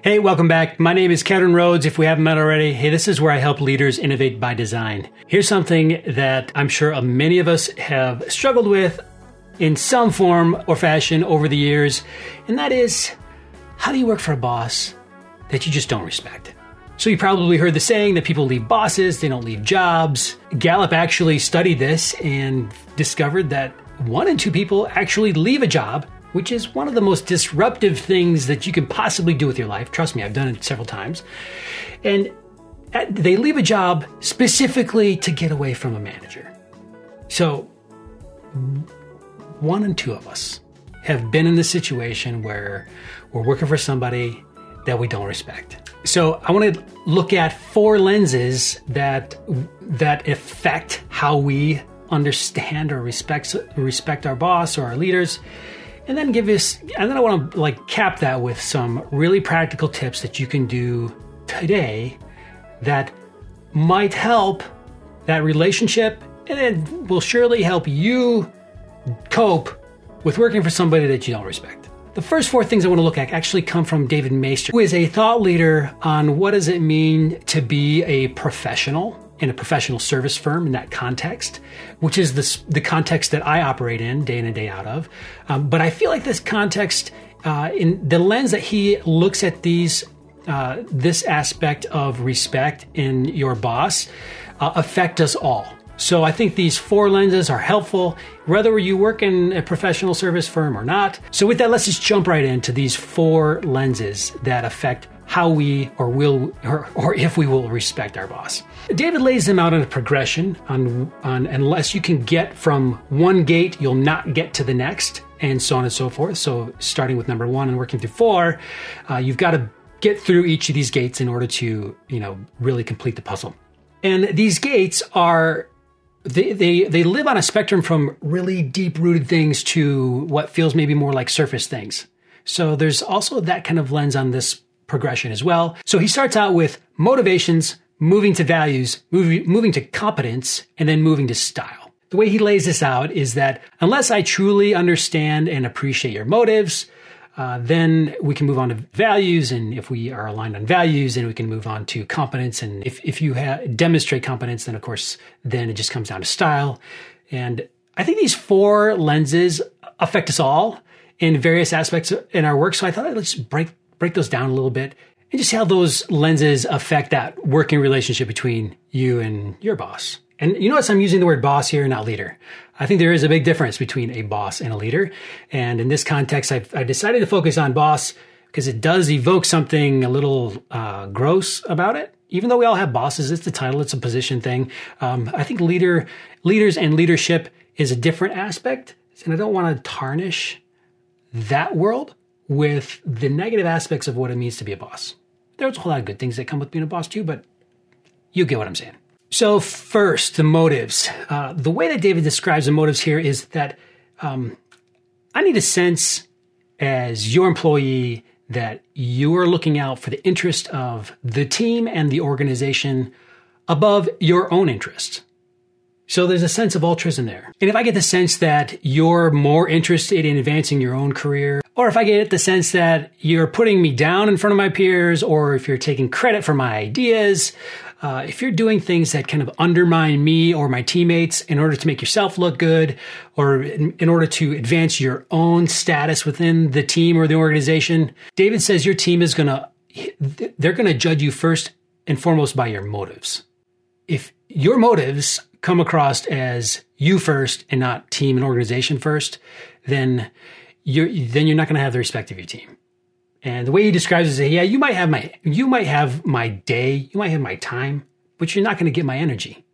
Hey, welcome back. My name is Kevin Rhodes. If we haven't met already, hey, this is where I help leaders innovate by design. Here's something that I'm sure many of us have struggled with in some form or fashion over the years, and that is how do you work for a boss that you just don't respect? So, you probably heard the saying that people leave bosses, they don't leave jobs. Gallup actually studied this and discovered that one in two people actually leave a job which is one of the most disruptive things that you can possibly do with your life. Trust me, I've done it several times. And uh, they leave a job specifically to get away from a manager. So, one and two of us have been in the situation where we're working for somebody that we don't respect. So, I want to look at four lenses that that affect how we understand or respect respect our boss or our leaders and then give us and then i want to like cap that with some really practical tips that you can do today that might help that relationship and it will surely help you cope with working for somebody that you don't respect. The first four things i want to look at actually come from david maister who is a thought leader on what does it mean to be a professional in a professional service firm in that context, which is the, the context that I operate in day in and day out of. Um, but I feel like this context, uh, in the lens that he looks at these, uh, this aspect of respect in your boss, uh, affect us all. So I think these four lenses are helpful, whether you work in a professional service firm or not. So with that, let's just jump right into these four lenses that affect how we or will or, or if we will respect our boss. David lays them out in a progression on, on unless you can get from one gate, you'll not get to the next, and so on and so forth. So starting with number one and working through four, uh, you've got to get through each of these gates in order to you know really complete the puzzle. And these gates are they, they they live on a spectrum from really deep rooted things to what feels maybe more like surface things. So there's also that kind of lens on this progression as well. So he starts out with motivations, moving to values, moving, moving to competence, and then moving to style. The way he lays this out is that unless I truly understand and appreciate your motives, uh, then we can move on to values. And if we are aligned on values, then we can move on to competence. And if, if you ha- demonstrate competence, then of course, then it just comes down to style. And I think these four lenses affect us all in various aspects in our work. So I thought let's break break those down a little bit and just how those lenses affect that working relationship between you and your boss. And you notice I'm using the word boss here, not leader. I think there is a big difference between a boss and a leader. And in this context, I've, I decided to focus on boss because it does evoke something a little uh, gross about it. Even though we all have bosses, it's the title, it's a position thing. Um, I think leader, leaders and leadership is a different aspect, and I don't want to tarnish that world with the negative aspects of what it means to be a boss. There's a whole lot of good things that come with being a boss too, but you get what I'm saying. So, first, the motives. Uh, the way that David describes the motives here is that um, I need a sense as your employee that you are looking out for the interest of the team and the organization above your own interests. So there's a sense of altruism there. And if I get the sense that you're more interested in advancing your own career, or if I get the sense that you're putting me down in front of my peers, or if you're taking credit for my ideas, uh, if you're doing things that kind of undermine me or my teammates in order to make yourself look good, or in, in order to advance your own status within the team or the organization, David says your team is going to, they're going to judge you first and foremost by your motives. If your motives come across as you first and not team and organization first, then you're then you're not going to have the respect of your team. And the way he describes it is that, yeah, you might have my you might have my day, you might have my time, but you're not going to get my energy.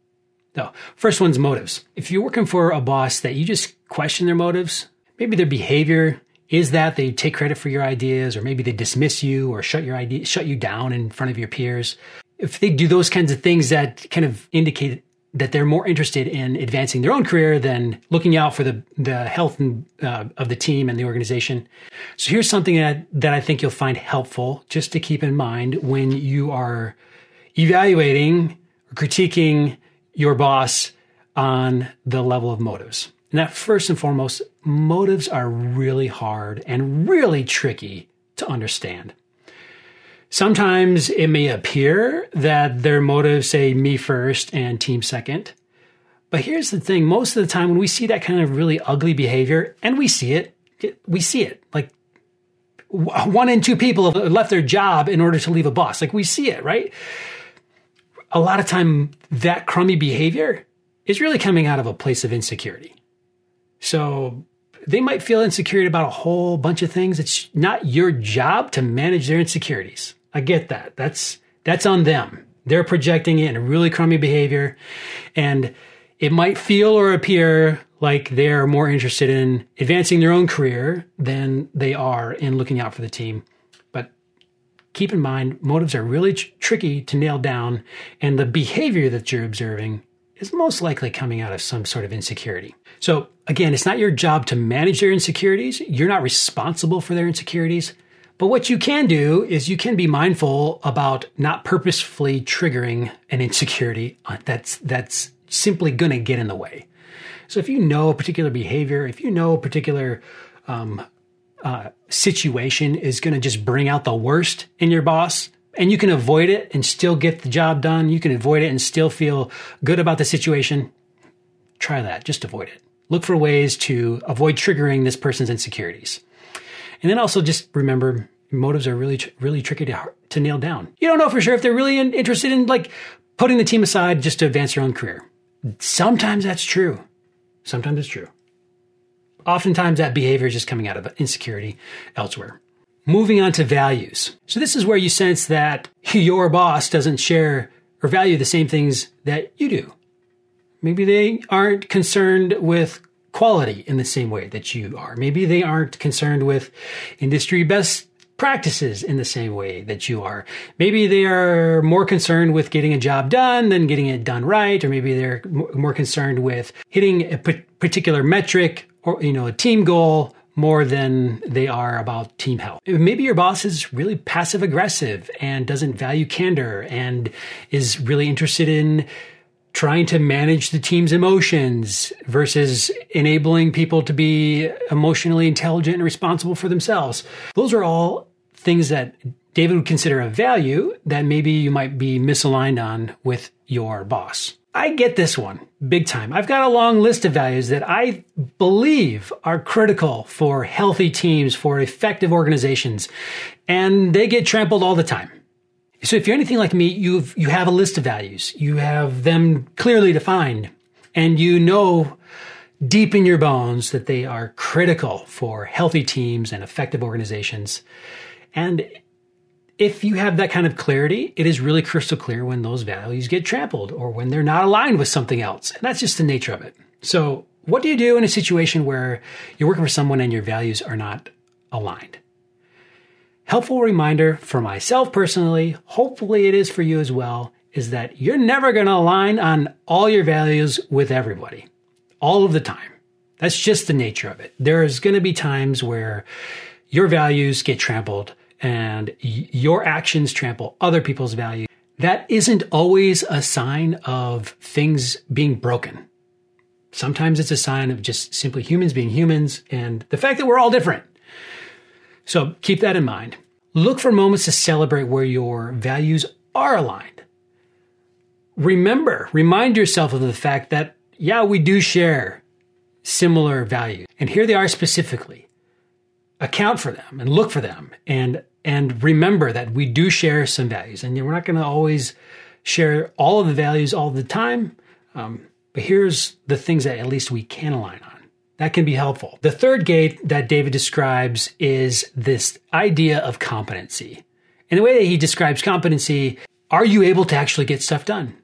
No. First one's motives. If you're working for a boss that you just question their motives, maybe their behavior is that they take credit for your ideas, or maybe they dismiss you or shut your idea shut you down in front of your peers. If they do those kinds of things that kind of indicate that they're more interested in advancing their own career than looking out for the the health and, uh, of the team and the organization. So here's something that that I think you'll find helpful just to keep in mind when you are evaluating or critiquing your boss on the level of motives. And that first and foremost, motives are really hard and really tricky to understand. Sometimes it may appear that their motives say me first and team second. But here's the thing most of the time, when we see that kind of really ugly behavior, and we see it, we see it. Like one in two people have left their job in order to leave a boss. Like we see it, right? A lot of time, that crummy behavior is really coming out of a place of insecurity. So they might feel insecure about a whole bunch of things. It's not your job to manage their insecurities. I get that. That's that's on them. They're projecting it in a really crummy behavior and it might feel or appear like they're more interested in advancing their own career than they are in looking out for the team. But keep in mind, motives are really tr- tricky to nail down, and the behavior that you're observing is most likely coming out of some sort of insecurity. So, again, it's not your job to manage their insecurities. You're not responsible for their insecurities. But what you can do is you can be mindful about not purposefully triggering an insecurity that's that's simply going to get in the way. So if you know a particular behavior, if you know a particular um, uh, situation is going to just bring out the worst in your boss, and you can avoid it and still get the job done, you can avoid it and still feel good about the situation, try that. Just avoid it. Look for ways to avoid triggering this person's insecurities. And then also just remember motives are really, really tricky to, to nail down. You don't know for sure if they're really interested in like putting the team aside just to advance their own career. Sometimes that's true. Sometimes it's true. Oftentimes that behavior is just coming out of insecurity elsewhere. Moving on to values. So this is where you sense that your boss doesn't share or value the same things that you do. Maybe they aren't concerned with quality in the same way that you are. Maybe they aren't concerned with industry best practices in the same way that you are. Maybe they are more concerned with getting a job done than getting it done right, or maybe they're more concerned with hitting a particular metric or, you know, a team goal more than they are about team health. Maybe your boss is really passive aggressive and doesn't value candor and is really interested in trying to manage the team's emotions versus enabling people to be emotionally intelligent and responsible for themselves. Those are all things that David would consider a value that maybe you might be misaligned on with your boss. I get this one big time. I've got a long list of values that I believe are critical for healthy teams, for effective organizations, and they get trampled all the time. So if you're anything like me, you've you have a list of values. You have them clearly defined and you know deep in your bones that they are critical for healthy teams and effective organizations. And if you have that kind of clarity, it is really crystal clear when those values get trampled or when they're not aligned with something else. And that's just the nature of it. So, what do you do in a situation where you're working for someone and your values are not aligned? Helpful reminder for myself personally, hopefully it is for you as well, is that you're never going to align on all your values with everybody all of the time. That's just the nature of it. There's going to be times where your values get trampled and your actions trample other people's value, that isn't always a sign of things being broken. Sometimes it's a sign of just simply humans being humans and the fact that we're all different. So keep that in mind. Look for moments to celebrate where your values are aligned. Remember, remind yourself of the fact that, yeah, we do share similar values. And here they are specifically account for them and look for them and and remember that we do share some values and we're not going to always share all of the values all the time um, but here's the things that at least we can align on that can be helpful the third gate that david describes is this idea of competency and the way that he describes competency are you able to actually get stuff done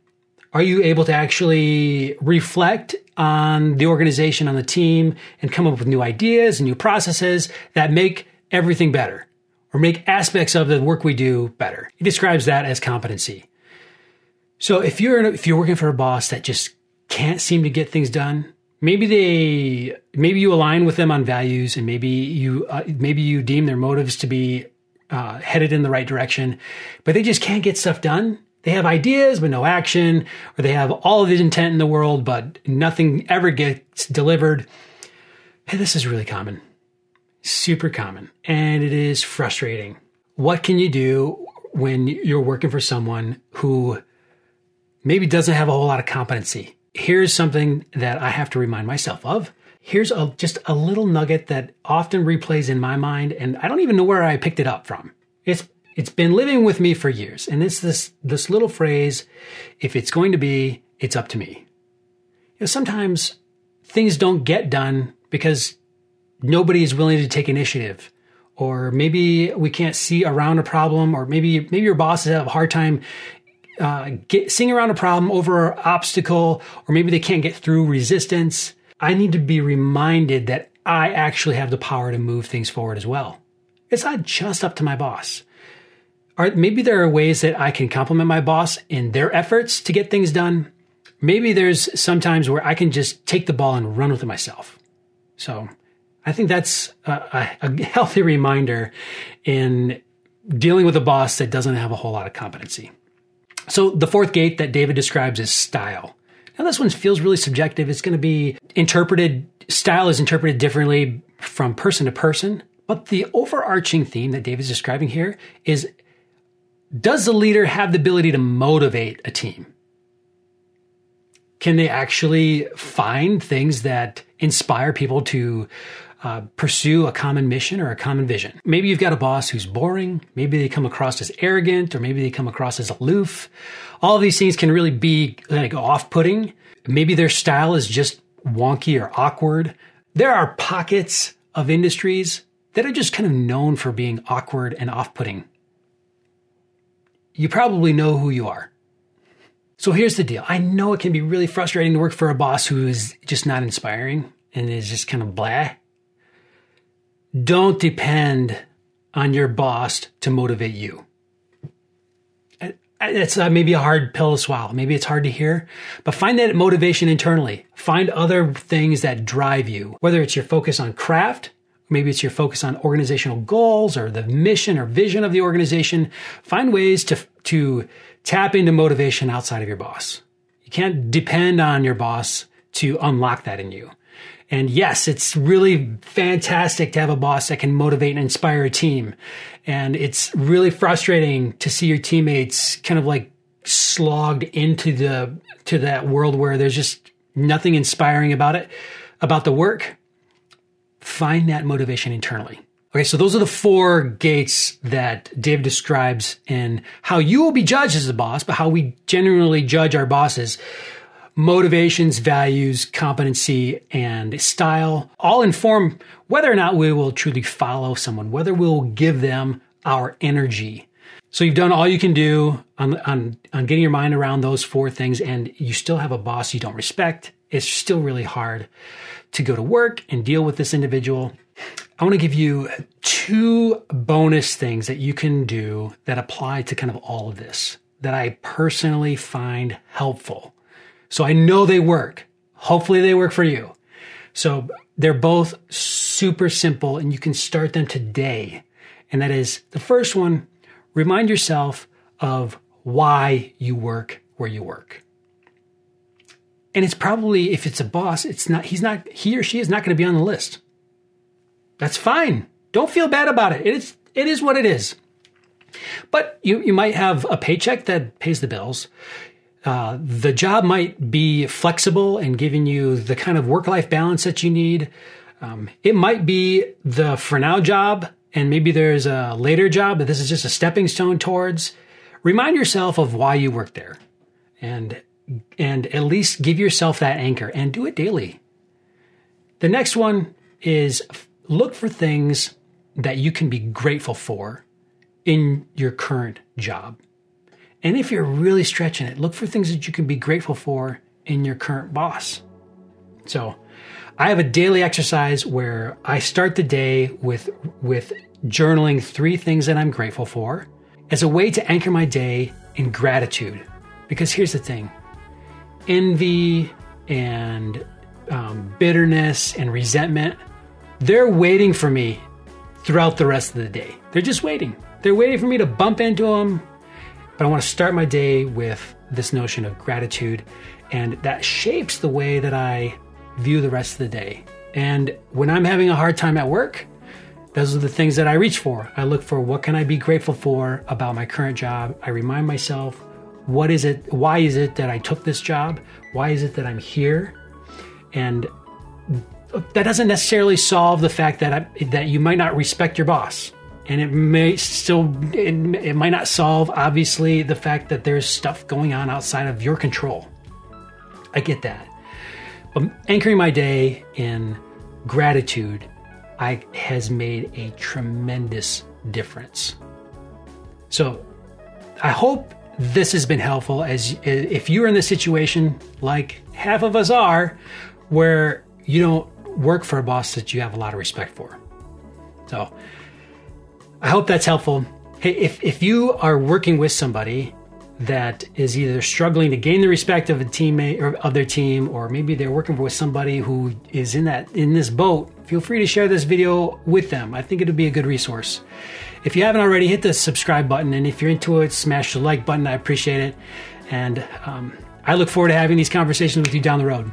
are you able to actually reflect on the organization, on the team, and come up with new ideas and new processes that make everything better or make aspects of the work we do better? He describes that as competency. So if you're if you're working for a boss that just can't seem to get things done, maybe they maybe you align with them on values, and maybe you uh, maybe you deem their motives to be uh, headed in the right direction, but they just can't get stuff done they have ideas but no action, or they have all of the intent in the world but nothing ever gets delivered. Hey, this is really common, super common, and it is frustrating. What can you do? when you're working for someone who maybe doesn't have a whole lot of competency. Here's something that I have to remind myself of. Here's a, just a little nugget that often replays in my mind, and I don't even know where I picked it up from. It's it's been living with me for years, and it's this this little phrase: "If it's going to be, it's up to me." You know, sometimes things don't get done because nobody is willing to take initiative or maybe we can't see around a problem, or maybe maybe your bosses have a hard time uh, get, seeing around a problem over an obstacle, or maybe they can't get through resistance. I need to be reminded that I actually have the power to move things forward as well. It's not just up to my boss. Or maybe there are ways that I can compliment my boss in their efforts to get things done. Maybe there's sometimes where I can just take the ball and run with it myself. So I think that's a, a, healthy reminder in dealing with a boss that doesn't have a whole lot of competency. So the fourth gate that David describes is style. Now this one feels really subjective. It's going to be interpreted, style is interpreted differently from person to person. But the overarching theme that David's describing here is does the leader have the ability to motivate a team? Can they actually find things that inspire people to uh, pursue a common mission or a common vision. Maybe you've got a boss who's boring. Maybe they come across as arrogant, or maybe they come across as aloof. All these things can really be like off-putting. Maybe their style is just wonky or awkward. There are pockets of industries that are just kind of known for being awkward and off-putting. You probably know who you are. So here's the deal. I know it can be really frustrating to work for a boss who is just not inspiring and is just kind of blah don't depend on your boss to motivate you. It's uh, maybe a hard pill to swallow. Maybe it's hard to hear, but find that motivation internally. Find other things that drive you, whether it's your focus on craft, maybe it's your focus on organizational goals or the mission or vision of the organization. Find ways to, to tap into motivation outside of your boss. You can't depend on your boss to unlock that in you. And yes, it's really fantastic to have a boss that can motivate and inspire a team. And it's really frustrating to see your teammates kind of like slogged into the to that world where there's just nothing inspiring about it, about the work. Find that motivation internally. Okay, so those are the four gates that Dave describes in how you will be judged as a boss, but how we generally judge our bosses motivations, values, competency, and style all inform whether or not we will truly follow someone, whether we'll give them our energy. So you've done all you can do on, on, on getting your mind around those four things, and you still have a boss you don't respect. It's still really hard to go to work and deal with this individual. I want to give you two bonus things that you can do that apply to kind of all of this that I personally find helpful. So I know they work. Hopefully they work for you. So they're both super simple and you can start them today. And that is the first one, remind yourself of why you work where you work. And it's probably, if it's a boss, it's not, he's not, he or she is not going to be on the list. That's fine. Don't feel bad about it. It's, it is what it is. But you, you might have a paycheck that pays the bills. Uh, the job might be flexible and giving you the kind of work life balance that you need. Um, it might be the for now job, and maybe there's a later job, but this is just a stepping stone towards. Remind yourself of why you work there, and and at least give yourself that anchor and do it daily. The next one is look for things that you can be grateful for in your current job. And if you're really stretching it, look for things that you can be grateful for in your current boss. So, I have a daily exercise where I start the day with with journaling three things that I'm grateful for as a way to anchor my day in gratitude. Because here's the thing envy and um, bitterness and resentment, they're waiting for me throughout the rest of the day. They're just waiting. They're waiting for me to bump into them, but I want to start my day with this notion of gratitude, and that shapes the way that I view the rest of the day. And when I'm having a hard time at work, those are the things that I reach for. I look for what can I be grateful for about my current job. I remind myself, what is it? Why is it that I took this job? Why is it that I'm here? And that doesn't necessarily solve the fact that I, that you might not respect your boss, and it may still it, it might not solve obviously the fact that there's stuff going on outside of your control. I get that, but anchoring my day in gratitude I, has made a tremendous difference. So I hope this has been helpful as if you're in the situation like half of us are where you don't work for a boss that you have a lot of respect for. So I hope that's helpful. Hey, if, if you are working with somebody that is either struggling to gain the respect of a teammate or of their team, or maybe they're working with somebody who is in that in this boat, feel free to share this video with them. I think it would be a good resource. If you haven't already, hit the subscribe button, and if you're into it, smash the like button. I appreciate it, and um, I look forward to having these conversations with you down the road.